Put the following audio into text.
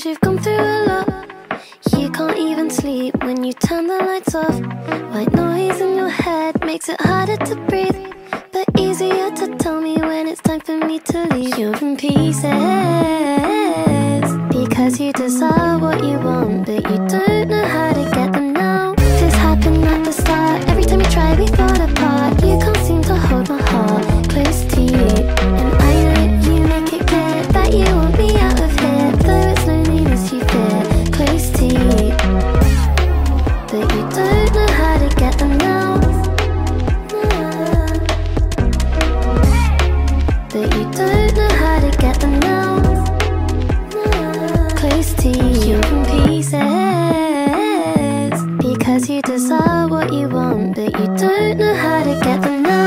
Cause you've gone through a lot You can't even sleep when you turn the lights off. White noise in your head makes it harder to breathe But easier to tell me when it's time for me to leave. You in pieces eh? desire what you want, but you don't know how to get them now.